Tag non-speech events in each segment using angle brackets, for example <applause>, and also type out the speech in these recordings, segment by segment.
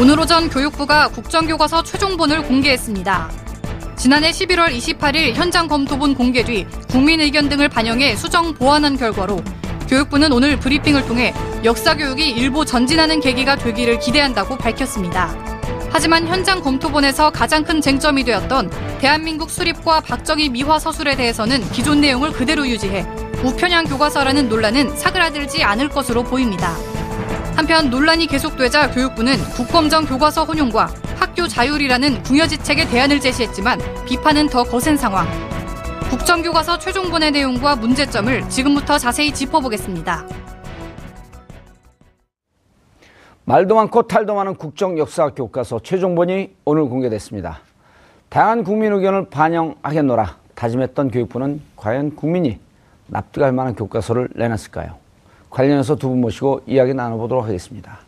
오늘 오전 교육부가 국정교과서 최종본을 공개했습니다. 지난해 11월 28일 현장 검토본 공개 뒤 국민 의견 등을 반영해 수정 보완한 결과로 교육부는 오늘 브리핑을 통해 역사 교육이 일부 전진하는 계기가 되기를 기대한다고 밝혔습니다. 하지만 현장 검토본에서 가장 큰 쟁점이 되었던 대한민국 수립과 박정희 미화 서술에 대해서는 기존 내용을 그대로 유지해 우편향 교과서라는 논란은 사그라들지 않을 것으로 보입니다. 한편 논란이 계속되자 교육부는 국검정 교과서 혼용과 학교 자율이라는 궁여지책의 대안을 제시했지만 비판은 더 거센 상황. 국정교과서 최종본의 내용과 문제점을 지금부터 자세히 짚어보겠습니다. 말도 많고 탈도 많은 국정 역사 교과서 최종본이 오늘 공개됐습니다. 다양한 국민 의견을 반영하겠노라 다짐했던 교육부는 과연 국민이 납득할 만한 교과서를 내놨을까요? 관련해서 두 분 모시고 이야기 나눠보도록 하겠습니다.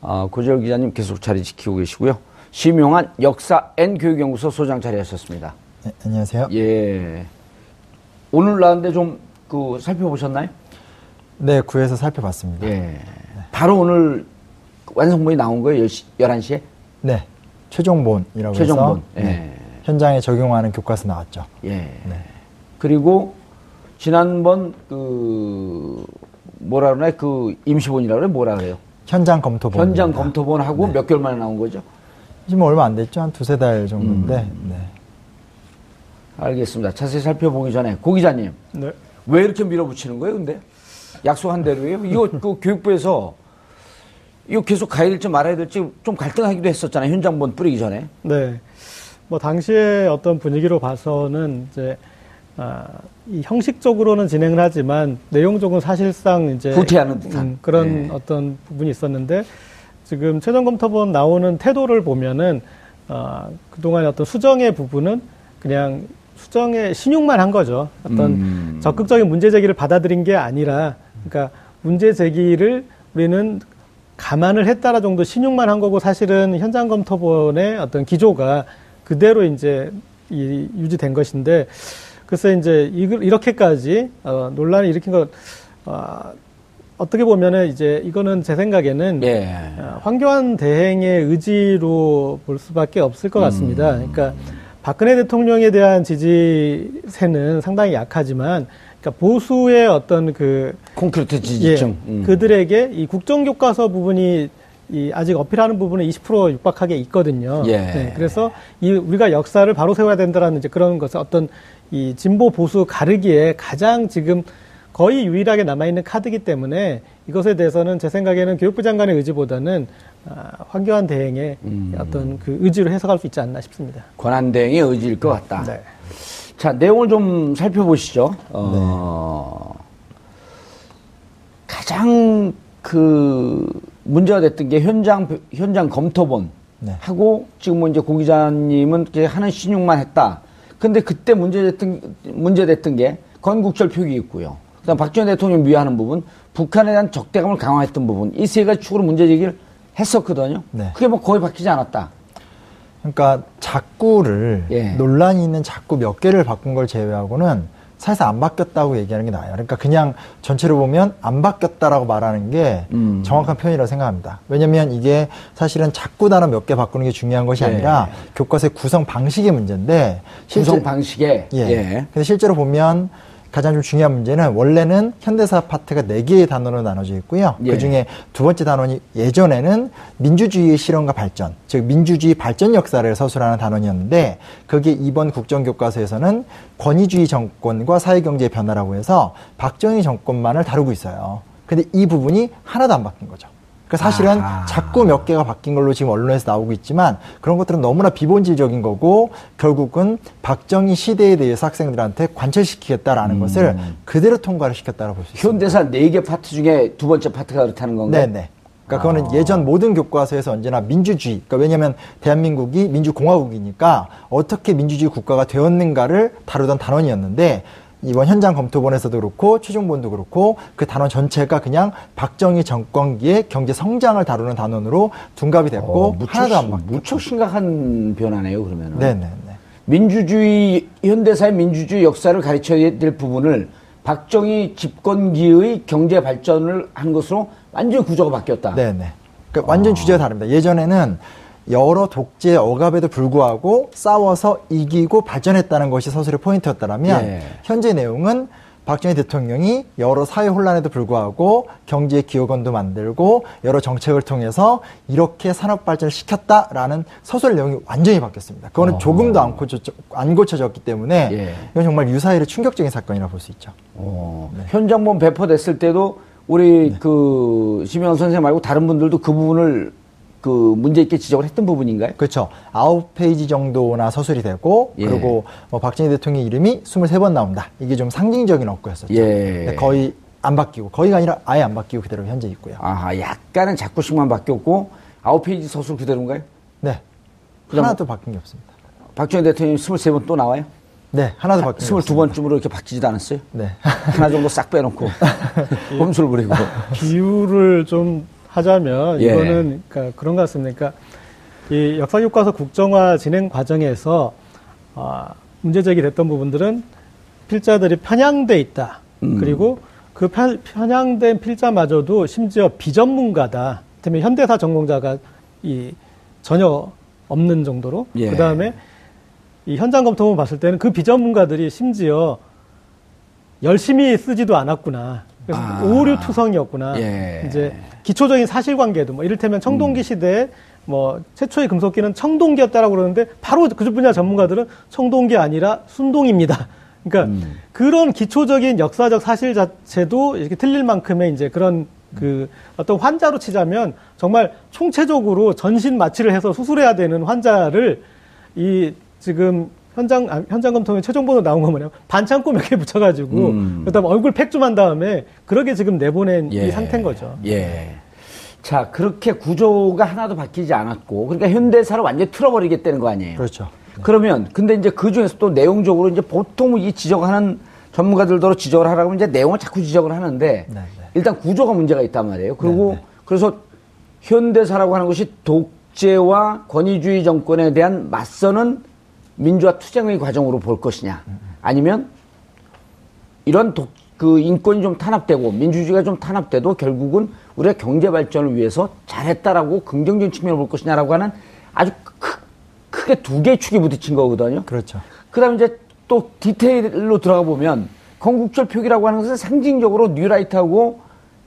어, 고재열 기자님 계속 자리 지키고 계시고요. 심용한 역사 N교육연구소 소장 자리하셨습니다. 네, 안녕하세요. 예. 오늘 나왔는데 좀 그 살펴보셨나요? 네, 구에서 살펴봤습니다. 예. 바로 오늘 완성본이 나온 거예요? 11시에? 네. 최종본이라고 최종본. 해서 예. 네, 현장에 적용하는 교과서 나왔죠. 예. 네. 그리고 지난번 그 뭐라 그러나 그 임시본이라고 그래 뭐라 그래요? 현장 검토본. 현장 검토본하고 네. 몇 개월 만에 나온 거죠? 지금 얼마 안 됐죠? 한 두세 달 정도인데. 음. 네. 알겠습니다. 자세히 살펴보기 전에 고 기자님 네. 왜 이렇게 밀어붙이는 거예요? 근데 약속한 대로예요? 이거 그 <laughs> 교육부에서 이거 계속 가야 될지 말아야 될지 좀 갈등하기도 했었잖아요. 현장본 뿌리기 전에. 네. 뭐 당시에 어떤 분위기로 봐서는 이제 아, 이 형식적으로는 진행을 하지만 내용적으로 사실상 이제 후퇴하는 듯한. 음, 그런 네. 어떤 부분이 있었는데 지금 최종 검토본 나오는 태도를 보면은 아, 그동안 어떤 수정의 부분은 그냥 수정의 신용만 한 거죠. 어떤 음. 적극적인 문제 제기를 받아들인 게 아니라 그러니까 문제 제기를 우리는 감안을 했다라 정도 신용만 한 거고 사실은 현장 검토본의 어떤 기조가 그대로 이제 이, 유지된 것인데 그래서 이제 이- 이렇게까지 어, 논란을 일으킨 것 어, 어떻게 보면은 이제 이거는 제 생각에는 예. 어, 황교안 대행의 의지로 볼 수밖에 없을 것 같습니다. 그러니까 박근혜 대통령에 대한 지지세는 상당히 약하지만 그러니까 보수의 어떤 그 콘크리트 예, 지지층. 음. 그들에게 이 국정교과서 부분이 이 아직 어필하는 부분은 20% 육박하게 있거든요. 예. 네, 그래서 이 우리가 역사를 바로 세워야 된다라는 이제 그런 것을 어떤 이 진보 보수 가르기에 가장 지금 거의 유일하게 남아있는 카드이기 때문에 이것에 대해서는 제 생각에는 교육부 장관의 의지보다는 아, 황교안 대행의 음. 어떤 그 의지로 해석할 수 있지 않나 싶습니다. 권한 대행의 의지일 것 같다. 네. 자, 내용을 좀 살펴보시죠. 어, 가장 그 문제가 됐던 게 현장, 현장 검토본 네. 하고 지금 뭐 이제 고 기자님은 이렇게 하는 신용만 했다. 근데 그때 문제됐던, 문제됐던 게 건국절 표기 있고요. 그 다음 박정희 대통령 위하는 부분, 북한에 대한 적대감을 강화했던 부분, 이 세 가지 축으로 문제 제기를 했었거든요. 네. 그게 뭐 거의 바뀌지 않았다. 그러니까 작구를 예. 논란이 있는 작구 몇 개를 바꾼 걸 제외하고는 사실상 안 바뀌었다고 얘기하는 게 나아요. 그러니까 그냥 전체로 보면 안 바뀌었다라고 말하는 게 음. 정확한 표현이라고 생각합니다. 왜냐면 이게 사실은 작구 단어 몇 개 바꾸는 게 중요한 것이 예. 아니라 교과서의 구성 방식의 문제인데 구성 방식에. 예. 예. 근데 실제로 보면 가장 좀 중요한 문제는 원래는 현대사 파트가 네 개의 단어로 나눠져 있고요. 예. 그 중에 두 번째 단원이 예전에는 민주주의의 실현과 발전, 즉 민주주의 발전 역사를 서술하는 단원이었는데 그게 이번 국정교과서에서는 권위주의 정권과 사회경제의 변화라고 해서 박정희 정권만을 다루고 있어요. 근데 이 부분이 하나도 안 바뀐 거죠. 그 사실은 아하. 자꾸 몇 개가 바뀐 걸로 지금 언론에서 나오고 있지만 그런 것들은 너무나 비본질적인 거고 결국은 박정희 시대에 대해서 학생들한테 관철시키겠다라는 것을 그대로 통과를 시켰다고 볼 수 있습니다. 현대사 네 개 파트 중에 두 번째 파트가 그렇다는 건가요? 네네. 그러니까 그거는 아. 예전 모든 교과서에서 언제나 민주주의. 그러니까 왜냐하면 대한민국이 민주공화국이니까 어떻게 민주주의 국가가 되었는가를 다루던 단원이었는데 이번 현장 검토본에서도 그렇고 최종본도 그렇고 그 단원 전체가 그냥 박정희 정권기의 경제 성장을 다루는 단원으로 둔갑이 됐고 어, 무척, 하나도 안 심- 바뀌었고. 무척 심각한 변화네요, 그러면은. 네네네. 민주주의 현대사의 민주주의 역사를 가르쳐야 될 부분을 박정희 집권기의 경제 발전을 한 것으로 완전히 구조가 바뀌었다. 네네. 그러니까 완전 주제가 다릅니다. 예전에는 여러 독재 억압에도 불구하고 싸워서 이기고 발전했다는 것이 서술의 포인트였다면 예. 현재 내용은 박정희 대통령이 여러 사회 혼란에도 불구하고 경제 기업원도 만들고 여러 정책을 통해서 이렇게 산업 발전을 시켰다라는 서술 내용이 완전히 바뀌었습니다. 그거는 조금도 안, 고쳐, 안 고쳐졌기 때문에 예. 이건 정말 유사일의 충격적인 사건이라고 볼수 있죠. 어, 네. 현장본 배포됐을 때도 우리 그 심용환 선생님 말고 다른 분들도 그 부분을 그 문제 있게 지적을 했던 부분인가요? 그렇죠. 아홉 페이지 정도나 서술이 되고 예. 그리고 뭐 박정희 대통령 이름이 23번 나온다. 이게 좀 상징적인 어구였었죠. 예. 근데 거의 안 바뀌고 거의가 아니라 아예 안 바뀌고 그대로 현재 있고요. 아하, 약간은 자구씩만 바뀌었고 아홉 페이지 서술 그대로인가요? 네. 하나도 바뀐 게 없습니다. 박정희 대통령이 23번 또 나와요? 네, 하나도 게 없습니다. 22번쯤으로 이렇게 바뀌지도 않았어요? 네. 하나 정도 싹 빼놓고 <laughs> 꼼수를 부리고 비유를 좀 하자면 예. 이거는 그러니까 그런 것 같습니다. 그러니까 이 역사 교과서 국정화 진행 과정에서 아, 문제 제기됐던 부분들은 필자들이 편향돼 있다. 음. 그리고 그 편, 편향된 필자마저도 심지어 비전문가다. 때문에 현대사 전공자가 이 전혀 없는 정도로 예. 그 다음에 이 현장 검토만 봤을 때는 그 비전문가들이 심지어 열심히 쓰지도 않았구나. 아. 오류 투성이었구나. 예. 이제 기초적인 사실관계도 뭐 이를테면 청동기 시대에 뭐 최초의 금속기는 청동기였다라고 그러는데 바로 그 분야 전문가들은 청동기 아니라 순동입니다. 그러니까 그런 기초적인 역사적 사실 자체도 이렇게 틀릴 만큼의 이제 그런 그 어떤 환자로 치자면 정말 총체적으로 전신 마취를 해서 수술해야 되는 환자를 이 지금 현장 아, 현장 검토에 최종본으로 나온 거 뭐냐면 반창고 몇 개 붙여가지고 음. 그다음 얼굴 팩 좀 한 다음에 그렇게 지금 내보낸 예. 이 상태인 거죠. 예. 자, 그렇게 구조가 하나도 바뀌지 않았고, 그러니까 현대사를 완전히 틀어버리겠다는 거 아니에요? 그렇죠. 그러면, 근데 이제 그 중에서 또 내용적으로 이제 보통 이 지적하는 전문가들도 지적을 하라고 하면 이제 내용을 자꾸 지적을 하는데, 네, 네. 일단 구조가 문제가 있단 말이에요. 그리고 네, 네. 그래서 현대사라고 하는 것이 독재와 권위주의 정권에 대한 맞서는 민주화 투쟁의 과정으로 볼 것이냐, 아니면 이런 독, 그 인권이 좀 탄압되고 민주주의가 좀 탄압돼도 결국은 우리가 경제 발전을 위해서 잘했다라고 긍정적인 측면을 볼 것이냐라고 하는 아주 크, 크게 두 개의 축이 부딪힌 거거든요. 그렇죠. 그다음에 이제 또 디테일로 들어가 보면 건국절 표기라고 하는 것은 상징적으로 뉴라이트하고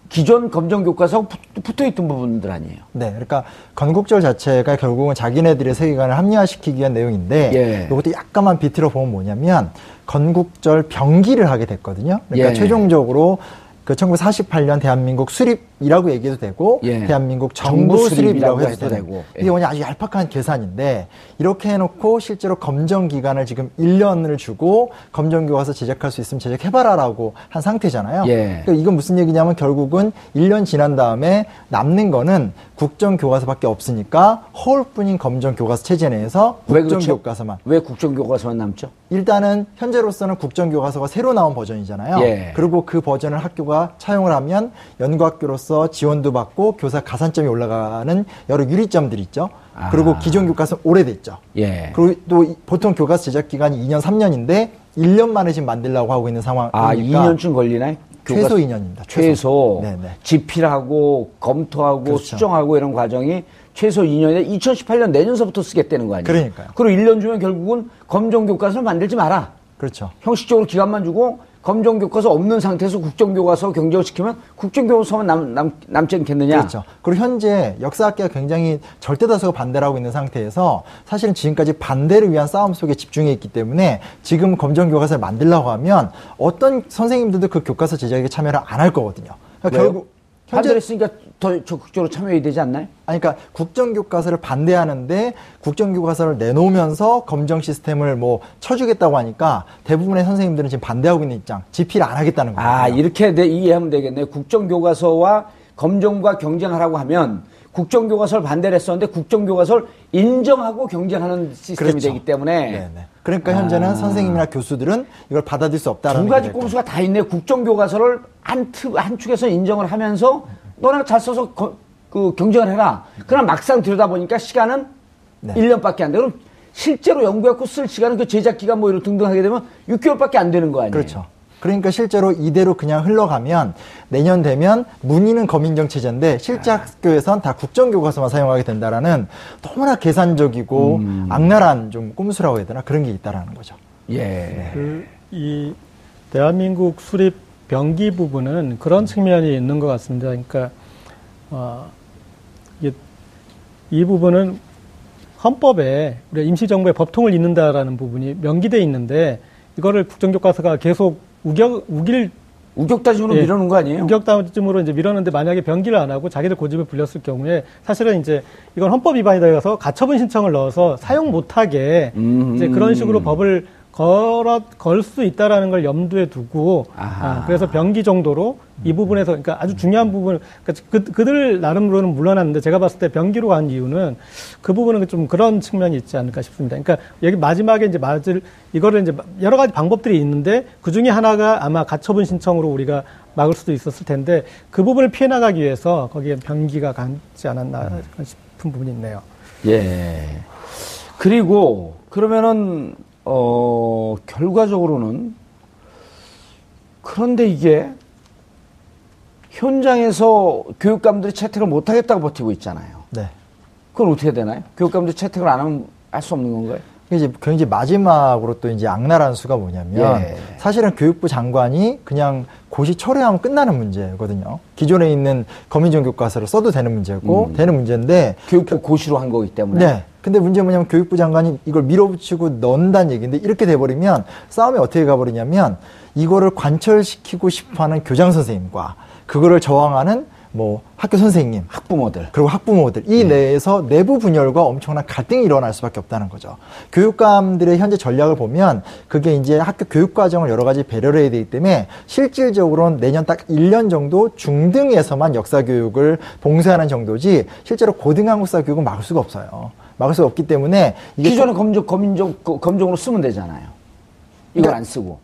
기존 검정 교과서하고 붙- 붙어 있던 부분들 아니에요. 네, 그러니까 건국절 자체가 결국은 자기네들의 세계관을 합리화시키기 위한 내용인데 예. 이것도 약간만 비틀어 보면 뭐냐면 건국절 병기를 하게 됐거든요. 그러니까 예. 최종적으로 그 1948년 대한민국 수립 이라고 얘기해도 되고 예. 대한민국 정부 정부 수립이라고 해도 해도 되고. 예. 이게 뭐냐 아주 얄팍한 계산인데 이렇게 해놓고 실제로 검정 기간을 지금 1년을 주고 검정 교과서 제작할 수 있으면 제작해봐라라고 한 상태잖아요. 예. 그러니까 이건 무슨 얘기냐면 결국은 1년 지난 다음에 남는 거는 국정 교과서밖에 없으니까 허울뿐인 검정 교과서 체제 내에서 왜 국정? 교과서만 왜 국정 교과서만 남죠? 일단은 현재로서는 국정 교과서가 새로 나온 버전이잖아요. 예. 그리고 그 버전을 학교가 차용을 하면 연구학교로서 지원도 받고 교사 가산점이 올라가는 여러 유리점들이 있죠. 아. 그리고 기존 교과서는 오래됐죠. 예. 그리고 또 이- 보통 교과서 제작 기간이 2년, 3년인데 1년 만에 지금 만들려고 하고 있는 상황이니까 아, 2년쯤 걸리나요? 최소 교과서- 2년입니다. 최소. 네네. 집필하고 검토하고 그렇죠. 수정하고 이런 과정이 최소 2년에 2018년 내년서부터 쓰겠다는 거 아니에요? 그러니까요. 그리고 1년 주면 결국은 검정 교과서를 만들지 마라. 그렇죠. 형식적으로 기간만 주고 검정 교과서 없는 상태에서 국정 교과서 경쟁을 시키면 국정 교과서만 남, 남, 남지 않겠느냐? 그렇죠. 그리고 현재 역사학계가 굉장히 절대다수가 반대를 하고 있는 상태에서 사실은 지금까지 반대를 위한 싸움 속에 집중해 있기 때문에 지금 검정 교과서를 만들려고 하면 어떤 선생님들도 그 교과서 제작에 참여를 안 할 거거든요. 그러니까? 결국 반대했으니까 더 적극적으로 참여해야 되지 않나요? 아니, 그러니까 국정교과서를 반대하는데 국정교과서를 내놓으면서 검정 시스템을 뭐 쳐주겠다고 하니까 대부분의 선생님들은 지금 반대하고 있는 입장, 집필 안 하겠다는 거예요. 아, 이렇게 내- 이해하면 되겠네요. 국정교과서와 검정과 경쟁하라고 하면 국정교과서를 반대를 했었는데 국정교과서를 인정하고 경쟁하는 시스템이 그렇죠. 되기 때문에 네네. 그러니까 현재는 선생님이나 교수들은 이걸 받아들일 수 없다라는 아. 두 가지 꼼수가 다 있네. 국정교과서를 한, 특, 한 축에서 인정을 하면서 너네가 잘 써서 거- 그 경쟁을 해라. 그러나 막상 들여다보니까 시간은 네. 1년밖에 안 돼. 그럼 실제로 연구해갖고 쓸 시간은 그 제작 기간 뭐 이런 등등 하게 되면 6개월밖에 안 되는 거 아니에요? 그렇죠. 그러니까 실제로 이대로 그냥 흘러가면 내년 되면 문의는 검인정 체제인데 실제 학교에선 다 국정교과서만 사용하게 된다라는 너무나 계산적이고 음. 악랄한 좀 꼼수라고 해야 되나 그런 게 있다라는 거죠. 예. 그이 대한민국 수립 병기 부분은 그런 측면이 있는 것 같습니다. 그러니까 어, 이게 이 부분은 헌법에 우리 임시정부의 법통을 잇는다라는 부분이 명기돼 있는데 이거를 국정교과서가 계속 우겨 우길 우격 다짐으로 예. 밀어놓은 거 아니에요? 우격 다짐으로 이제 밀었는데 만약에 변기를 안 하고 자기들 고집을 불렸을 경우에 사실은 이제 이건 헌법 위반이 되어서 가처분 신청을 넣어서 사용 못하게 음. 이제 그런 식으로 법을 걸어 걸 수 있다라는 걸 염두에 두고. 아, 그래서 변기 정도로 이 부분에서 그러니까 아주 중요한 부분 그러니까 그, 그들 나름으로는 물러났는데 제가 봤을 때 변기로 간 이유는 그 부분은 좀 그런 측면이 있지 않을까 싶습니다. 그러니까 여기 마지막에 이제 맞을 이거를 이제 여러 가지 방법들이 있는데 그 중에 하나가 아마 가처분 신청으로 우리가 막을 수도 있었을 텐데 그 부분을 피해 나가기 위해서 거기에 변기가 가지 않았나 싶은 부분이 있네요. 예. 그리고 그러면은 어 결과적으로는 그런데 이게 현장에서 교육감들이 채택을 못 하겠다고 버티고 있잖아요. 네. 그건 어떻게 되나요? 교육감들이 채택을 안 하면 할수 없는 건가요? 이제 굉장히 마지막으로 또 이제 악랄한 수가 뭐냐면 예. 사실은 교육부 장관이 그냥 고시 철회하면 끝나는 문제거든요. 기존에 있는 검인정 교과서를 써도 되는 문제고 음. 되는 문제인데 교육부 고시로 한 거기 때문에. 네. 근데 문제는 뭐냐면 교육부 장관이 이걸 밀어붙이고 넣는다는 얘기인데 이렇게 돼버리면 싸움이 어떻게 가버리냐면 이거를 관철시키고 싶어하는 교장 선생님과 그거를 저항하는 뭐 학교 선생님 학부모들. 그리고 학부모들 이 내에서 내부 분열과 엄청난 갈등이 일어날 수밖에 없다는 거죠. 교육감들의 현재 전략을 보면 그게 이제 학교 교육 과정을 여러 가지 배려를 해야 되기 때문에 실질적으로는 내년 딱 1년 정도 중등에서만 역사 교육을 봉쇄하는 정도지 실제로 고등 한국사 교육은 막을 수가 없어요. 막을 수가 없기 때문에 이게 기존에 검정, 검정, 검정으로 쓰면 되잖아요. 이걸 네. 안 쓰고.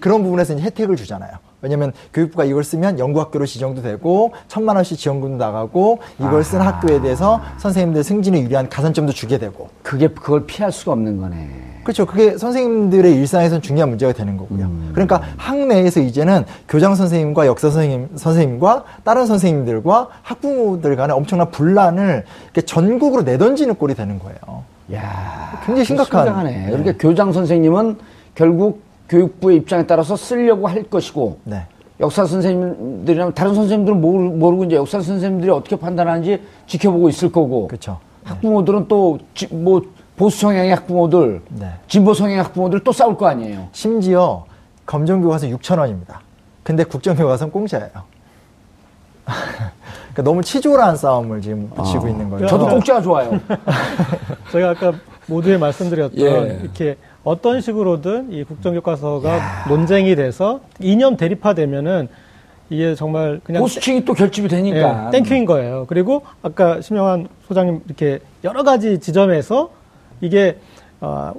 그런 부분에서 이제 혜택을 주잖아요. 왜냐면 교육부가 이걸 쓰면 연구학교로 지정도 되고 천만 원씩 지원금도 나가고 이걸 쓴 학교에 대해서 선생님들 승진에 유리한 가산점도 주게 되고 그게, 그걸 피할 수가 없는 거네. 그렇죠. 그게 선생님들의 일상에서는 중요한 문제가 되는 거고요. 그러니까 학내에서 이제는 교장 선생님과 역사 선생님, 선생님과 다른 선생님들과 학부모들 간에 엄청난 분란을 이렇게 전국으로 내던지는 꼴이 되는 거예요. 야 굉장히 심각한. 심각하네. 그러니까 교장 선생님은 결국 교육부의 입장에 따라서 쓰려고 할 것이고 네. 역사 선생님들이랑 다른 선생님들은 모르, 모르고 이제 역사 선생님들이 어떻게 판단하는지 지켜보고 있을 거고 그렇죠. 학부모들은 또 뭐 보수 성향의 학부모들, 네. 진보 성향의 학부모들 또 싸울 거 아니에요. 심지어 검정 교과서 6천 원입니다. 근데 국정 교과서는 공짜예요. <laughs> 그러니까 너무 치졸한 싸움을 지금 붙이고 있는 거예요. 저도 공짜가 좋아요. <laughs> 제가 아까 모두에 말씀드렸던 예. 이렇게 어떤 식으로든 이 국정교과서가 논쟁이 돼서 이념 대립화되면은 이게 정말 그냥 보수층이 또 결집이 되니까. 예, thank you인 거예요. 그리고 아까 심용환 소장님 이렇게 여러 가지 지점에서 이게 어,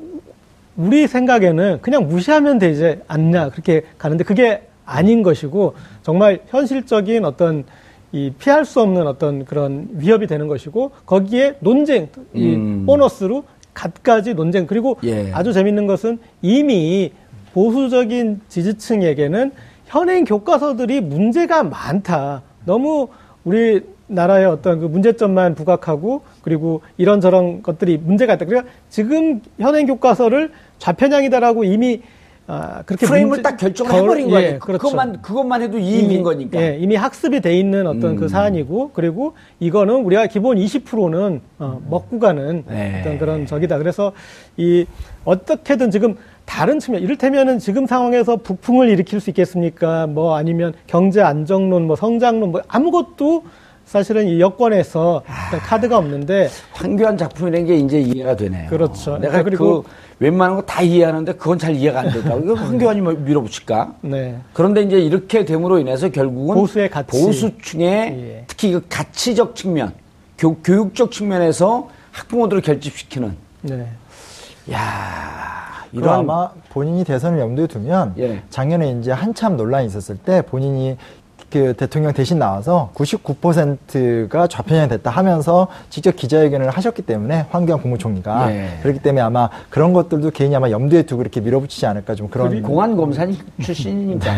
우리 생각에는 그냥 무시하면 되지 않냐 그렇게 가는데 그게 아닌 것이고 정말 현실적인 어떤 이 피할 수 없는 어떤 그런 위협이 되는 것이고 거기에 논쟁 이 음. 보너스로 갖가지 논쟁 그리고 예. 아주 재밌는 것은 이미 보수적인 지지층에게는 현행 교과서들이 문제가 많다. 너무 우리 나라의 어떤 그 문제점만 부각하고 그리고 이런저런 것들이 문제가 있다. 그러니까 지금 현행 교과서를 좌편향이다라고 이미 아, 그렇게 프레임을 문제- 딱 결정을 걸- 해버린 거. 예, 그렇죠. 그것만, 그것만 해도 이익인 거니까. 예, 이미 학습이 돼 있는 어떤 음. 그 사안이고 그리고 이거는 우리가 기본 20%는 어, 먹고 가는 네. 어떤 그런 적이다. 그래서 이 어떻게든 지금 다른 측면, 이를테면은 지금 상황에서 북풍을 일으킬 수 있겠습니까? 뭐 아니면 경제 안정론, 뭐 성장론, 뭐 아무것도 사실은 이 여권에서 어떤 카드가 없는데 황교안 작품이라는 게 이제 이해가 되네요. 그렇죠. 내가 그리고- 그 웬만한 거 다 이해하는데 그건 잘 이해가 안 된다고. 이거 황교안이 뭐 밀어붙일까? 네. 그런데 이제 이렇게 됨으로 인해서 결국은 보수의 가치. 보수층의 예. 특히 그 가치적 측면, 교, 교육적 측면에서 학부모들을 결집시키는 네. 야 이런 이런 아마 본인이 대선을 염두에 두면 예. 작년에 이제 한참 논란이 있었을 때 본인이 그 대통령 대신 나와서 99%가 좌편향 됐다 하면서 직접 기자회견을 하셨기 때문에 황교안 국무총리가 예. 그렇기 때문에 아마 그런 것들도 개인이 아마 염두에 두고 이렇게 밀어붙이지 않을까 좀 그런 공안 검사 <laughs> 출신이니까.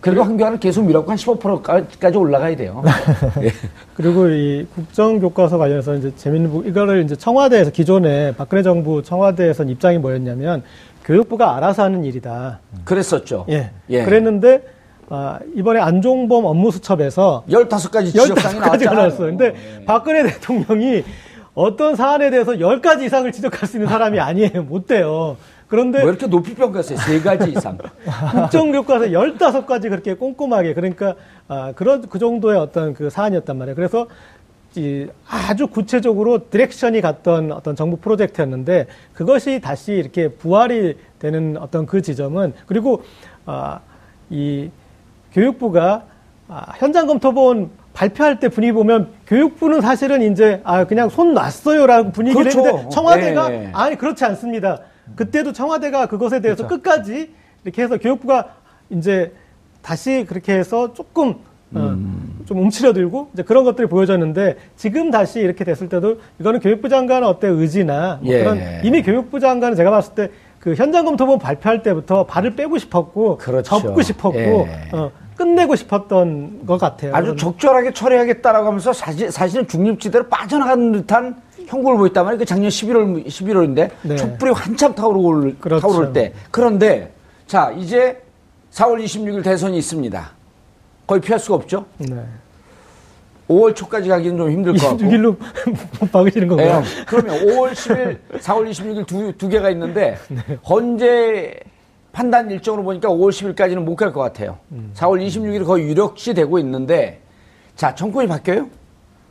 그래도 황교안을 계속 밀었고 한 15%까지 올라가야 돼요. <laughs> 예. 그리고 이 국정 교과서 관련해서 이제 재밌는 부분, 이거를 이제 청와대에서 기존에 박근혜 정부 청와대에서 입장이 뭐였냐면 교육부가 알아서 하는 일이다. 그랬었죠. 예. 예. 그랬는데 아, 이번에 안종범 업무수첩에서 15가지 지적사항이 15가지가 나왔잖아요. 나왔어요. 근데 박근혜 대통령이 어떤 사안에 대해서 10가지 이상을 지적할 수 있는 사람이 <laughs> 아니에요. 못 돼요. 그런데 뭐 이렇게 높이 평가했어요. 세 가지 이상. <laughs> 국정교과서 15가지 그렇게 꼼꼼하게 그러니까 아, 그런 그 정도의 어떤 그 사안이었단 말이에요. 그래서 이 아주 구체적으로 direction이 갔던 어떤 정부 프로젝트였는데 그것이 다시 이렇게 부활이 되는 어떤 그 지점은 그리고 아, 이 교육부가 아, 현장 검토본 발표할 때 분위기 보면 교육부는 사실은 이제 아 그냥 손 놨어요라고 분위기를 그렇죠. 했는데 청와대가 예. 아니 그렇지 않습니다. 그때도 청와대가 그것에 대해서 끝까지 이렇게 해서 교육부가 이제 다시 그렇게 해서 조금 어, 좀 움츠려들고 이제 그런 것들이 보여졌는데 지금 다시 이렇게 됐을 때도 이거는 교육부 장관 어때 의지나 뭐 예. 그런 이미 교육부 장관은 제가 봤을 때 그 현장 검토본 발표할 때부터 발을 빼고 싶었고 그렇죠. 접고 싶었고 예. 어, 끝내고 싶었던 것 같아요. 아주 적절하게 처리하겠다라고 하면서 사실, 사실은 중립지대로 빠져나가는 듯한 형국을 보였단 말이에요. 그 작년 11월, 11월인데 네. 촛불이 한참 타오를, 그렇죠. 타오를 때. 그런데 자, 이제 4월 26일 대선이 있습니다. 거의 피할 수가 없죠. 네. 5월 초까지 가기는 좀 힘들 것 같고. 26일로 못 <laughs> 박으시는 예, 건가요? 그러면 5월 10일, 4월 26일 두, 두 개가 있는데, <laughs> 네. 헌재 판단 일정으로 보니까 5월 10일까지는 못 갈 것 같아요. 음. 4월 26일이 거의 유력시 되고 있는데, 자, 정권이 바뀌어요?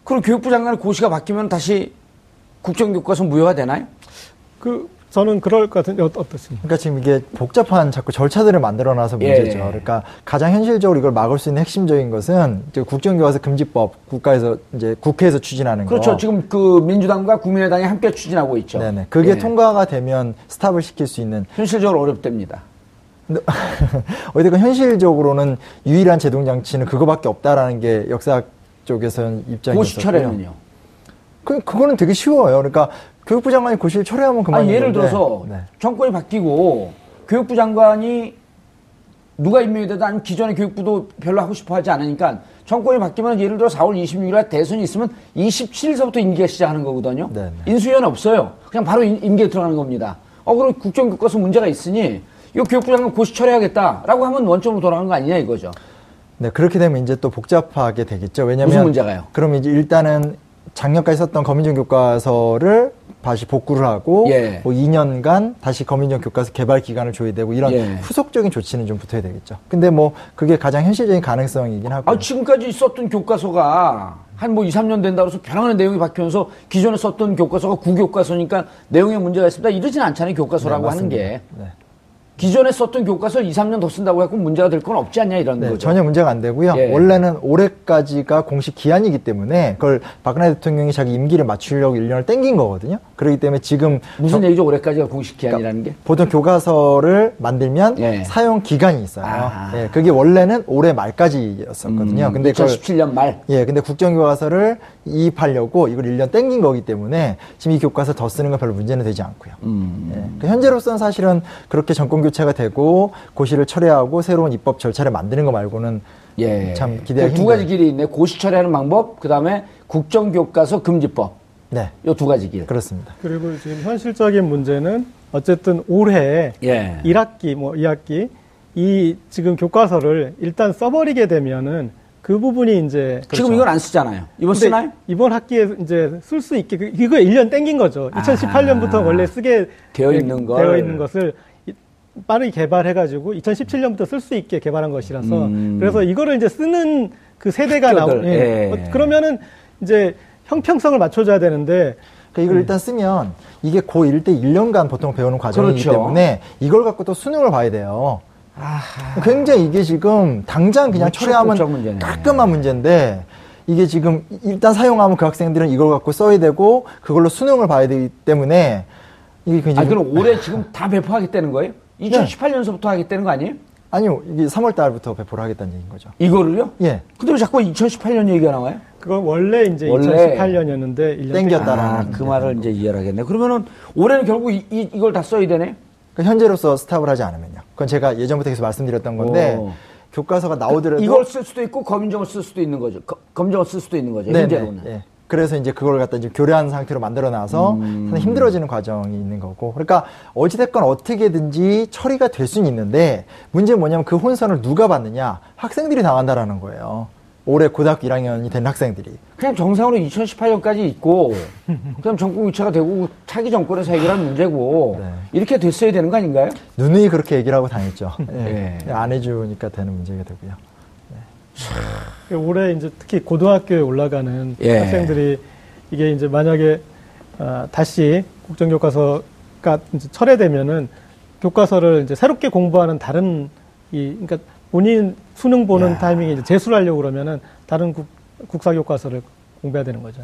그럼 교육부 장관 고시가 바뀌면 다시 국정교과서 무효가 되나요? 그 저는 그럴 것 같은데 어- 어떻습니까? 그러니까 지금 이게 복잡한 자꾸 절차들을 만들어놔서 예. 문제죠. 그러니까 가장 현실적으로 이걸 막을 수 있는 핵심적인 것은 국정교과서 금지법 국가에서 이제 국회에서 추진하는 그렇죠. 거. 지금 그 민주당과 국민의당이 함께 추진하고 있죠. 네네. 그게 예. 통과가 되면 스탑을 시킬 수 있는 현실적으로 어렵답니다. 근데 <laughs> 어쨌든 현실적으로는 유일한 제동 장치는 그거밖에 없다라는 게 역사 쪽에서는 입장이었고요. 고시 철회는요. 그 그거는 되게 쉬워요. 그러니까 교육부 장관이 고시를 철회하면 그만. 아니, 예를 들어서 네. 정권이 바뀌고 교육부 장관이 누가 임명이 되든 아니면 기존의 교육부도 별로 하고 싶어 하지 않으니까 정권이 바뀌면 예를 들어 4월 26일에 대선이 있으면 27일서부터 임기가 시작하는 거거든요. 네네. 인수위원 없어요. 그냥 바로 임- 임기에 들어가는 겁니다. 어, 그럼 국정교과서 문제가 있으니 이거 교육부 장관 고시 철회하겠다라고 하면 원점으로 돌아가는 거 아니냐 이거죠. 네, 그렇게 되면 이제 또 복잡하게 되겠죠. 왜냐면 무슨 문제가요? 그럼 이제 일단은 작년까지 썼던 검인정 교과서를 다시 복구를 하고 예. 뭐 2년간 다시 검인정 교과서 개발 기간을 줘야 되고 이런 예. 후속적인 조치는 좀 붙어야 되겠죠. 근데 뭐 그게 가장 현실적인 가능성이긴 하고. 아, 지금까지 썼던 교과서가 한 뭐 2, 3년 된다고 해서 변하는 내용이 바뀌면서 기존에 썼던 교과서가 구교과서니까 내용에 문제가 있습니다. 이러진 않잖아요, 교과서라고 네, 하는. 게. 네. 기존에 썼던 교과서 2, 3년 더 쓴다고 해서 문제가 될 건 없지 않냐 이런 네, 거죠. 전혀 문제가 안 되고요. 예. 원래는 올해까지가 공식 기한이기 때문에 그걸 박근혜 대통령이 자기 임기를 맞추려고 1년을 땡긴 거거든요. 그렇기 때문에 지금 무슨 얘기죠? 올해까지가 공식 기한이라는 게? 보통 교과서를 만들면 예. 사용 기간이 있어요. 아. 예, 그게 원래는 올해 말까지였었거든요. 음, 근데 그걸 2017년 말. 예, 근데 국정교과서를 이입하려고 이걸 1년 땡긴 거기 때문에 지금 이 교과서 더 쓰는 건 별로 문제는 되지 않고요. 음. 예, 그 현재로서는 사실은 그렇게 정권 교체가 되고 고시를 철회하고 새로운 입법 절차를 만드는 거 말고는 예. 참 기대하기 그두 가지 길이 있네. 고시 처리하는 방법, 그 다음에 국정 교과서 금지법. 네, 요 두 가지 길. 그렇습니다. 그리고 지금 현실적인 문제는 어쨌든 올해 예. 1학기 뭐 2학기 이 지금 교과서를 일단 써버리게 되면은 그 부분이 이제 지금 이건 안 쓰잖아요. 이번 쓰나요? 이번 학기에 이제 쓸 수 있게 그- 이거 1년 땡긴 거죠. 2018년부터 아. 원래 쓰게 되어 있는 걸. 되어 있는 것을 이- 빠르게 개발해가지고 2017년부터 쓸 수 있게 개발한 것이라서 음. 그래서 이거를 이제 쓰는 그 세대가 나오. 예. 예. 어, 그러면은 이제 형평성을 맞춰줘야 되는데 그러니까 이걸 일단 쓰면 이게 고1 때 1년간 보통 배우는 과정이기 그렇죠. 때문에 이걸 갖고 또 수능을 봐야 돼요. 굉장히 이게 지금 당장 그냥 문제네. 깔끔한 문제인데 이게 지금 일단 사용하면 그 학생들은 이걸 갖고 써야 되고 그걸로 수능을 봐야 되기 때문에 이게 아, 굉장히 그럼 올해 지금 다 배포하겠다는 거예요? 2018년서부터 하겠다는 거 아니에요? 아니요 이게 3월 달부터 배포를 하겠다는 얘기인 거죠. 이거를요? 예. 근데 왜 자꾸 2018년 얘기가 나와요? 그건 원래 이제 원래 2018년이었는데 1년 땡겼다라는 아, 그 말을 이제 이해하겠네. 그러면은 올해는 결국 이, 이, 이걸 다 써야 되네? 그러니까 현재로서 스탑을 하지 않으면요. 그건 제가 예전부터 계속 말씀드렸던 건데 오. 교과서가 나오더라도 이걸 쓸 수도 있고 검정을 쓸 수도 있는 거죠. 거- 검정을 쓸 수도 있는 거죠. 네네. 현재로는. 예. 그래서 이제 그걸 갖다 이제 교류한 상태로 만들어 놔서 음. 힘들어지는 과정이 있는 거고. 그러니까 어찌됐건 어떻게든지 처리가 될 수는 있는데 문제는 뭐냐면 그 혼선을 누가 받느냐? 학생들이 당한다라는 거예요. 올해 고등학교 1학년이 된 학생들이. 그냥 정상으로 2018년까지 있고 <laughs> 그냥 정권 교체가 되고 차기 정권에서 해결한 문제고 네. 이렇게 됐어야 되는 거 아닌가요? 누누이 그렇게 얘기를 하고 다녔죠. 예. <laughs> 네. 안 해주니까 되는 문제가 되고요. 올해 이제 특히 고등학교에 올라가는 예. 학생들이 이게 이제 만약에 아, 다시 국정교과서가 이제 철회되면은 교과서를 이제 새롭게 공부하는 다른 이 그러니까 본인 수능 보는 야. 타이밍에 이제 재수를 하려고 그러면은 다른 국, 국사 교과서를 공부해야 되는 거죠.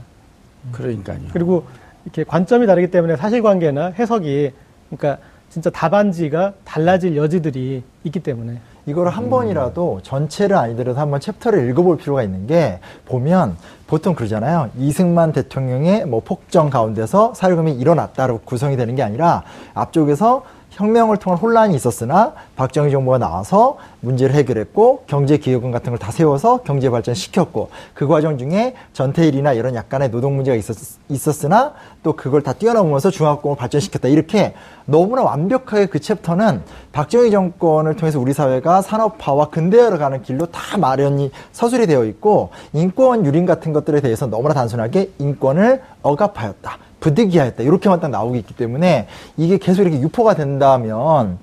그러니까요. 그리고 이렇게 관점이 다르기 때문에 사실관계나 해석이 그러니까 진짜 답안지가 달라질 여지들이 있기 때문에 이거를 한 번이라도 전체를 아니더라도 한번 챕터를 읽어볼 필요가 있는 게 보면 보통 그러잖아요. 이승만 대통령의 뭐 폭정 가운데서 사회금이 일어났다로 구성이 되는 게 아니라 앞쪽에서 혁명을 통한 혼란이 있었으나 박정희 정부가 나와서 문제를 해결했고 경제 기획원 같은 걸 다 세워서 경제 발전시켰고 그 과정 중에 전태일이나 이런 약간의 노동 문제가 있었, 으나또 그걸 다 뛰어넘으면서 중화국을 발전시켰다 이렇게 너무나 완벽하게 그 챕터는 박정희 정권을 통해서 우리 사회가 산업화와 근대화로 가는 길로 다 마련이 서술이 되어 있고 인권 유린 같은 것들에 대해서 너무나 단순하게 인권을 억압하였다. 부득이하였다. 이렇게만 딱 나오고 있기 때문에 이게 계속 이렇게 유포가 된다면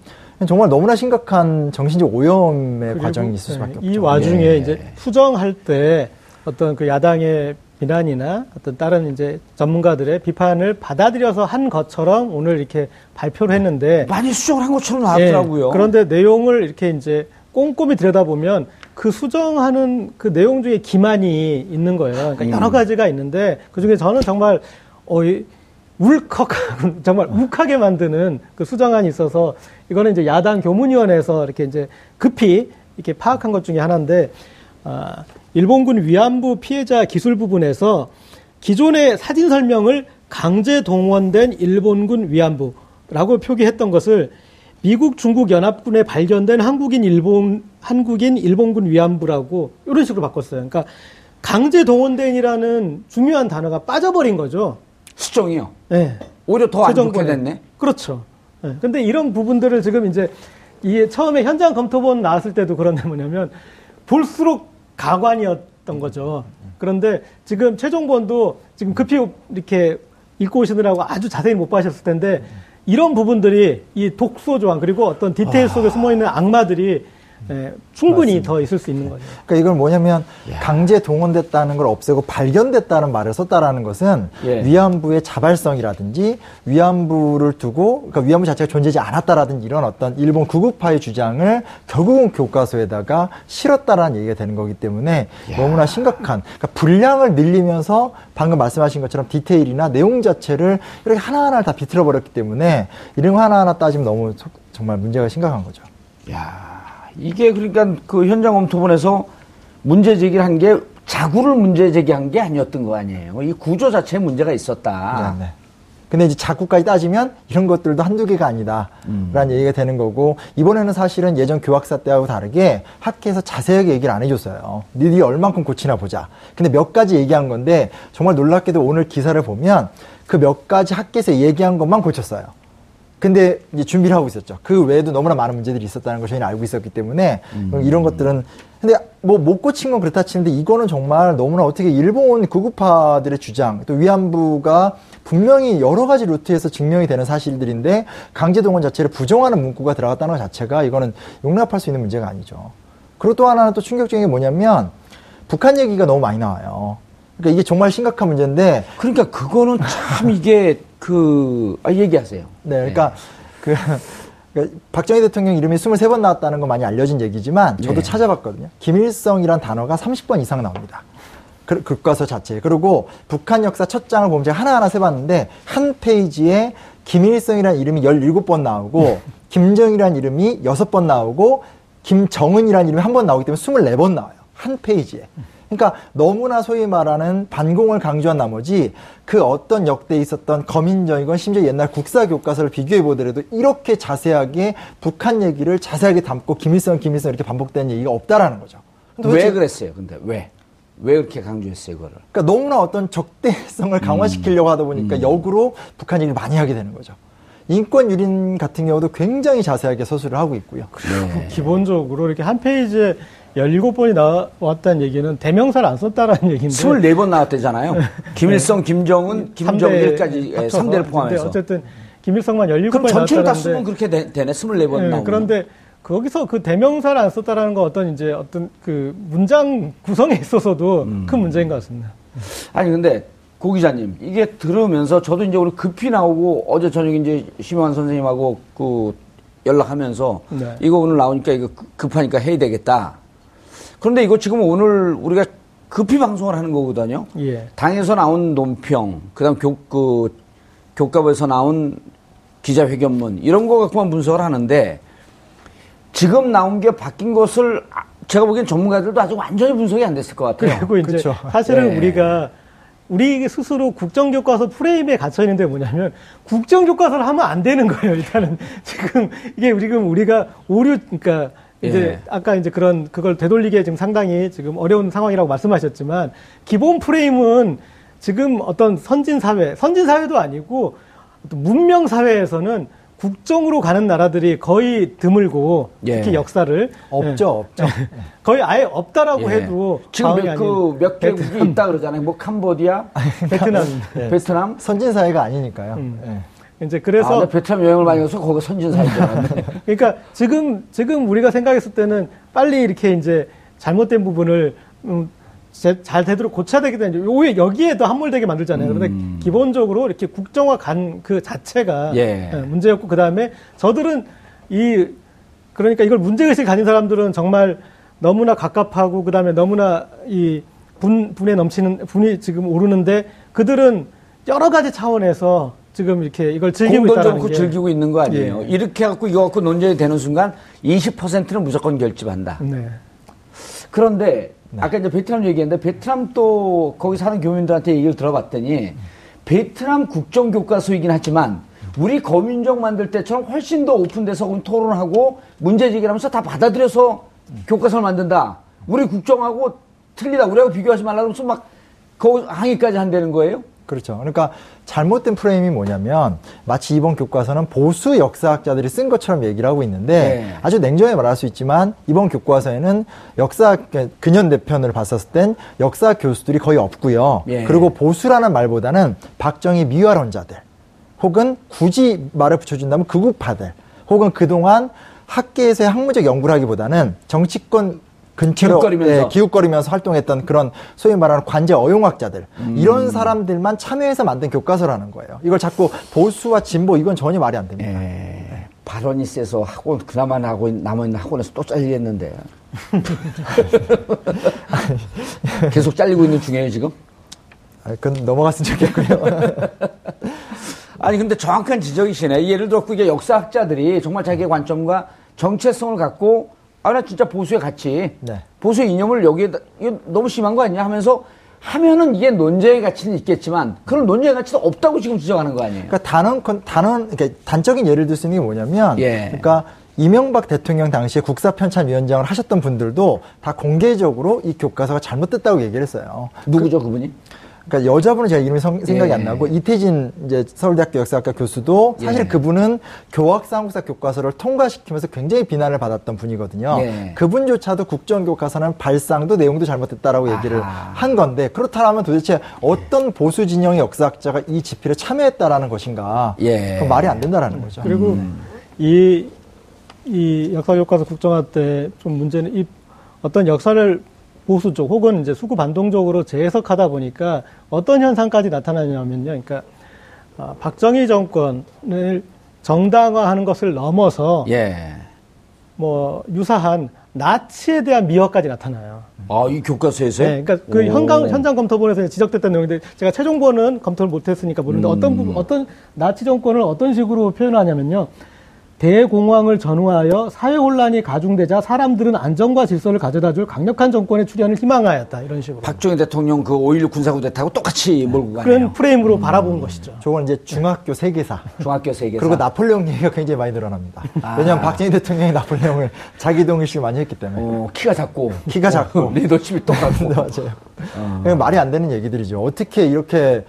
정말 너무나 심각한 정신적 오염의 과정이 있을 예, 수밖에 없죠. 이 와중에 예. 이제 수정할 때 어떤 그 야당의 비난이나 어떤 다른 이제 전문가들의 비판을 받아들여서 한 것처럼 오늘 이렇게 발표를 했는데 많이 수정을 한 것처럼 예, 나왔더라고요. 그런데 내용을 이렇게 이제 꼼꼼히 들여다보면 그 수정하는 그 내용 중에 기만이 있는 거예요. 그러니까 음. 여러 가지가 있는데 그 중에 저는 정말 어, 이 울컥 정말 욱하게 만드는 그 수정안이 있어서 이거는 이제 야당 교문위원회에서 이렇게 이제 급히 이렇게 파악한 것 중에 하나인데 아, 일본군 위안부 피해자 기술 부분에서 기존의 사진 설명을 강제 동원된 일본군 위안부라고 표기했던 것을 미국 중국 연합군에 발견된 한국인 일본 한국인 일본군 위안부라고 이런 식으로 바꿨어요. 그러니까 강제 동원된이라는 중요한 단어가 빠져버린 거죠. 수정이요. 네. 오히려 더 안 좋게. 됐네. 그렇죠. 네. 근데 이런 부분들을 지금 이제 이 처음에 현장 검토본 나왔을 때도 그런 게 뭐냐면 볼수록 가관이었던 거죠. 그런데 지금 최종본도 지금 급히 이렇게 읽고 오시느라고 아주 자세히 못 봐셨을 텐데 이런 부분들이 이 독소 조항 그리고 어떤 디테일 속에 숨어 있는 악마들이 예, 충분히 더 있을 수 있는 거죠. 그러니까 이건 뭐냐면 강제 동원됐다는 걸 없애고 발견됐다는 말을 썼다라는 것은 예. 위안부의 자발성이라든지 위안부를 두고 그러니까 위안부 자체가 존재하지 않았다라든지 이런 어떤 일본 구급파의 주장을 결국은 교과서에다가 실었다라는 얘기가 되는 거기 때문에 너무나 심각한 그러니까 분량을 늘리면서 방금 말씀하신 것처럼 디테일이나 내용 자체를 이렇게 하나하나 다 비틀어 버렸기 때문에 이런 거 하나하나 따지면 너무 속- 정말 문제가 심각한 거죠. 야 이게 그러니까 그 현장 검토본에서 문제 제기를 한 게 자구를 문제 제기한 게 아니었던 거 아니에요. 이 구조 자체에 문제가 있었다. 네, 네. 근데 이제 자꾸까지 따지면 이런 것들도 한두 개가 아니다. 라는 얘기가 되는 거고, 이번에는 사실은 예전 교학사 때하고 다르게 학회에서 자세하게 얘기를 안 해줬어요. 니들이 얼만큼 고치나 보자. 근데 몇 가지 얘기한 건데, 정말 놀랍게도 오늘 기사를 보면 그 몇 가지 학회에서 얘기한 것만 고쳤어요. 근데 이제 준비를 하고 있었죠. 그 외에도 너무나 많은 문제들이 있었다는 걸 저희는 알고 있었기 때문에 이런 것들은 근데 뭐 못 고친 건 그렇다 치는데 이거는 정말 너무나 어떻게 일본 극우파들의 주장 또 위안부가 분명히 여러 가지 루트에서 증명이 되는 사실들인데 강제 동원 자체를 부정하는 문구가 들어갔다는 것 자체가 이거는 용납할 수 있는 문제가 아니죠. 그리고 또 하나는 또 충격적인 게 뭐냐면 북한 얘기가 너무 많이 나와요. 그러니까 이게 정말 심각한 문제인데 그러니까 그거는 참 이게 <laughs> 그 아, 얘기하세요. 네, 그러니까 그 그러니까 박정희 대통령 이름이 23번 나왔다는 건 많이 알려진 얘기지만 저도 예. 찾아봤거든요. 김일성이란 단어가 30번 이상 나옵니다. 그, 교과서 자체에. 그리고 북한 역사 첫 장을 보면 제가 하나하나 세봤는데 한 페이지에 김일성이라는 이름이 17번 나오고 <laughs> 김정이라는 이름이 6번 나오고 김정은이라는 이름이 한 번 나오기 때문에 24번 나와요. 한 페이지에. 그러니까 너무나 소위 말하는 반공을 강조한 나머지 그 어떤 역대에 있었던 거민정이건 심지어 옛날 국사 교과서를 비교해 보더라도 이렇게 자세하게 북한 얘기를 자세하게 담고 김일성 김일성 이렇게 반복되는 얘기가 없다라는 거죠. 근데 왜 도대체 그랬어요? 근데 왜? 왜 그렇게 강조했어요, 그거를? 그러니까 너무나 어떤 적대성을 강화시키려고 하다 보니까 역으로 북한 얘기를 많이 하게 되는 거죠. 인권 유린 같은 경우도 굉장히 자세하게 서술을 하고 있고요. 네. 기본적으로 이렇게 한 페이지에 17번이 나왔다는 얘기는 대명사를 안 썼다라는 얘기인데 24번 나왔대잖아요. <laughs> 김일성, 김정은, 네. 삼대 김정일까지 예, 합쳐서. 3대를 근데 포함해서. 어쨌든 김일성만 17번이 그럼 전체를 다 쓰면 그렇게 되, 되네. 24번 예, 나오면. 그런데 거기서 그 대명사를 안 썼다라는 건 어떤 이제 어떤 그 문장 구성에 있어서도 음. 큰 문제인 것 같습니다. 아니 근데 고 기자님 이게 들으면서 저도 이제 우리 급히 나오고 어제 저녁에 이제 심영환 선생님하고 그 연락하면서 네. 이거 오늘 나오니까 이거 급- 급하니까 해야 되겠다. 그런데 이거 지금 오늘 우리가 급히 방송을 하는 거거든요. 예. 당에서 나온 논평, 그다음 교, 그 교과부에서 나온 기자회견문 이런 거 갖고만 분석을 하는데 지금 나온 게 바뀐 것을 아- 제가 보기엔 전문가들도 아직 완전히 분석이 안 됐을 것 같아요. 그리고 이제 그렇죠. 사실은 네. 우리가 우리 스스로 국정교과서 프레임에 갇혀 있는데 뭐냐면 국정교과서를 하면 안 되는 거예요. 일단은 <laughs> 지금 이게 지금 우리가 오류 그러니까 이제 예. 아까 이제 그런 그걸 되돌리기에 지금 상당히 지금 어려운 상황이라고 말씀하셨지만 기본 프레임은 지금 어떤 선진 사회, 선진 사회도 아니고 어떤 문명 사회에서는 국정으로 가는 나라들이 거의 드물고 예. 특히 역사를 없죠, 없죠. <laughs> 거의 아예 없다라고 예. 해도 지금 과언이 몇, 그 아닌 몇 개국이 있다 그러잖아요. 뭐 캄보디아, <laughs> 베트남. 예. 베트남. 선진 사회가 아니니까요. 음. 예. 이제 아, 그래서 나 베트남 여행을 많이 가서 거기 알았네. <laughs> 그러니까 지금 지금 우리가 생각했을 때는 빨리 이렇게 이제 잘못된 부분을 음, 제- 잘 되도록 고쳐야 되기 때문에 오히려 여기에도 함몰되게 만들잖아요. 그런데 기본적으로 이렇게 국정화 간 그 자체가 예. 예, 문제였고 그 다음에 저들은 이 그러니까 이걸 문제의식 가진 사람들은 정말 너무나 갑갑하고 그 다음에 너무나 이 분, 분에 넘치는 분이 지금 오르는데 그들은 여러 가지 차원에서 지금 이렇게 이걸 즐기고 있다는 좋고 게 즐기고 있는 거 아니에요. 예. 이렇게 해갖고 이거 갖고 논쟁이 되는 순간 20%는 무조건 결집한다. 네. 그런데 아까 이제 베트남 얘기했는데 베트남 또 거기 사는 교민들한테 얘기를 들어봤더니 베트남 국정교과서이긴 하지만 우리 거민정 만들 때처럼 훨씬 더 오픈돼서 토론하고 문제 제기를 하면서 다 받아들여서 교과서를 만든다. 우리 국정하고 틀리다. 우리하고 비교하지 말라 그러면서 막 거기 항의까지 한다는 거예요? 그렇죠. 그러니까 잘못된 프레임이 뭐냐면 마치 이번 교과서는 보수 역사학자들이 쓴 것처럼 얘기를 하고 있는데 네. 아주 냉정하게 말할 수 있지만 이번 교과서에는 역사 근현대 편을 봤었을 땐 역사 교수들이 거의 없고요. 예. 그리고 보수라는 말보다는 박정희 미화론자들 혹은 굳이 말을 붙여준다면 극우파들 혹은 그동안 학계에서의 학문적 연구를 하기보다는 정치권 근처로 기웃거리면서. 예, 기웃거리면서 활동했던 그런 소위 말하는 관제 어용학자들 음. 이런 사람들만 참여해서 만든 교과서라는 거예요. 이걸 자꾸 보수와 진보 이건 전혀 말이 안 됩니다. 예. 발언이 세서 학원 그나마 하고 있- 남아있는 학원에서 또 잘리겠는데 <laughs> 계속 잘리고 있는 중이에요 지금 아, 그건 넘어갔으면 좋겠고요. <laughs> 아니 근데 정확한 지적이시네 예를 들어 이게 역사학자들이 정말 자기의 관점과 정체성을 갖고 아 나 진짜 보수의 가치 네. 보수의 이념을 여기에 이거 너무 심한 거 아니냐 하면서 하면은 이게 논쟁의 가치는 있겠지만 그런 논쟁의 가치도 없다고 지금 지적하는 거 아니에요 그러니까 단언 컨- 단언 그러니까 단적인 예를 들 수 있는 게 뭐냐면 예. 그러니까 이명박 대통령 당시에 국사편찬위원장을 하셨던 분들도 다 공개적으로 이 교과서가 잘못됐다고 얘기를 했어요. 누구죠 그분이 그러니까 여자분은 제가 이름이 성- 생각이 예. 안 나고 이태진 이제 서울대학교 역사학과 교수도 사실 예. 그분은 교학사 한국사 교과서를 통과시키면서 굉장히 비난을 받았던 분이거든요. 예. 그분조차도 국정교과서는 발상도 내용도 잘못됐다라고 얘기를 아하. 한 건데 그렇다면 도대체 어떤 보수 진영의 역사학자가 이 집필에 참여했다라는 것인가? 예. 그건 말이 안 된다라는 거죠. 그리고 이, 이 역사교과서 국정화 때 좀 문제는 이 어떤 역사를 보수 쪽 혹은 이제 수구 반동적으로 재해석하다 보니까 어떤 현상까지 나타나냐면요. 그러니까 아, 박정희 정권을 정당화하는 것을 넘어서 예. 뭐 유사한 나치에 대한 미화까지 나타나요. 아, 이 교과서에서요? 네, 그러니까 그 오. 현장, 현장 검토본에서 지적됐던 내용인데 제가 최종본은 검토를 못했으니까 모르는데 어떤 음. 부분, 어떤 나치 정권을 어떤 식으로 표현하냐면요. 대공황을 전후하여 사회 혼란이 가중되자 사람들은 안정과 질서를 가져다줄 강력한 정권의 출현을 희망하였다 이런 식으로 박정희 대통령 그 5.16 군사구대타고 똑같이 몰고 가네요. 그런 프레임으로 바라본 것이죠. 저건 이제 중학교 세계사. 중학교 세계사. 그리고 나폴레옹 얘기가 굉장히 많이 늘어납니다. 아. 왜냐하면 박정희 대통령이 나폴레옹을 자기 동일식 많이 했기 때문에. 어, 키가 작고. 키가 작고. <laughs> 리더십이 똑같고. 네, <laughs> 맞아요. 그냥 말이 안 되는 얘기들이죠. 어떻게 이렇게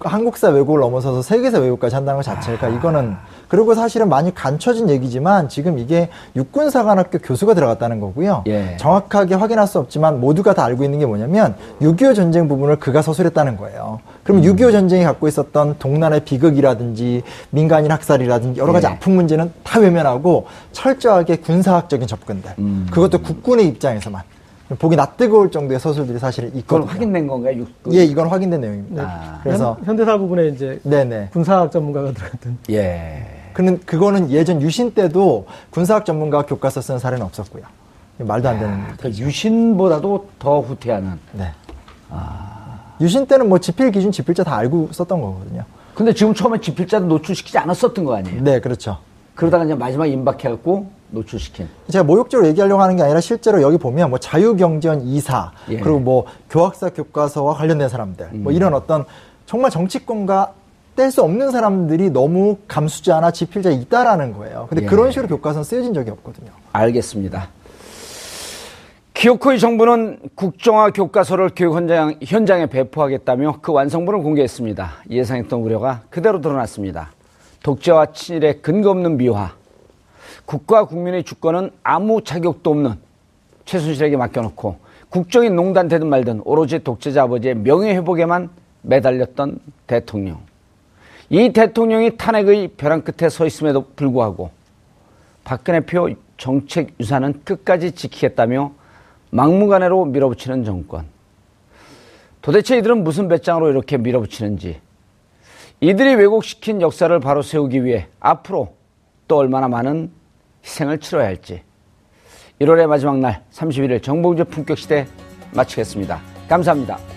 한국사 왜곡을 넘어서서 세계사 왜곡까지 한다는 것 자체가 이거는 그리고 사실은 많이 감춰진 얘기지만 지금 이게 육군사관학교 교수가 들어갔다는 거고요. 예. 정확하게 확인할 수 없지만 모두가 다 알고 있는 게 뭐냐면 6.25 전쟁 부분을 그가 서술했다는 거예요. 그럼 6.25 전쟁이 갖고 있었던 동란의 비극이라든지 민간인 학살이라든지 여러 가지 예. 아픈 문제는 다 외면하고 철저하게 군사학적인 접근들. 음. 그것도 국군의 입장에서만. 보기 낯뜨거울 정도의 서술들이 사실 있거든요. 확인된 건가요? 육- 그- 예, 이건 확인된 내용입니다. 아. 그래서 현, 현대사 부분에 이제 네네. 군사학 전문가가 들어갔던 예. 그는 그거는 예전 유신 때도 군사학 전문가 가 교과서 쓰는 사례는 없었고요. 말도 안 되는. 그 유신보다도 더 후퇴하는. 네. 유신 때는 뭐 지필 기준 지필자 다 알고 썼던 거거든요. 근데 지금 처음에 지필자도 노출시키지 않았었던 거 아니에요? 네, 그렇죠. 그러다가 이제 마지막 임박해갖고 노출시킨. 제가 모욕적으로 얘기하려고 하는 게 아니라 실제로 여기 보면 뭐 자유경제원 이사 예. 그리고 뭐 교학사 교과서와 관련된 사람들 뭐 이런 어떤 정말 정치권과 뗄 수 없는 사람들이 너무 감수자나 지필자 있다라는 거예요. 근데 예. 그런 식으로 교과서는 쓰여진 적이 없거든요. 알겠습니다. 키오코이 정부는 국정화 교과서를 교육 현장, 현장에 배포하겠다며 그 완성본을 공개했습니다. 예상했던 우려가 그대로 드러났습니다. 독재와 친일의 근거 없는 미화, 국가 국민의 주권은 아무 자격도 없는 최순실에게 맡겨놓고 국정이 농단되든 말든 오로지 독재자 아버지의 명예회복에만 매달렸던 대통령. 이 대통령이 탄핵의 벼랑 끝에 서 있음에도 불구하고 박근혜 표 정책 유산은 끝까지 지키겠다며 막무가내로 밀어붙이는 정권. 도대체 이들은 무슨 배짱으로 이렇게 밀어붙이는지, 이들이 왜곡시킨 역사를 바로 세우기 위해 앞으로 또 얼마나 많은 희생을 치러야 할지. 1월의 마지막 날 31일 정봉주 품격시대 마치겠습니다. 감사합니다.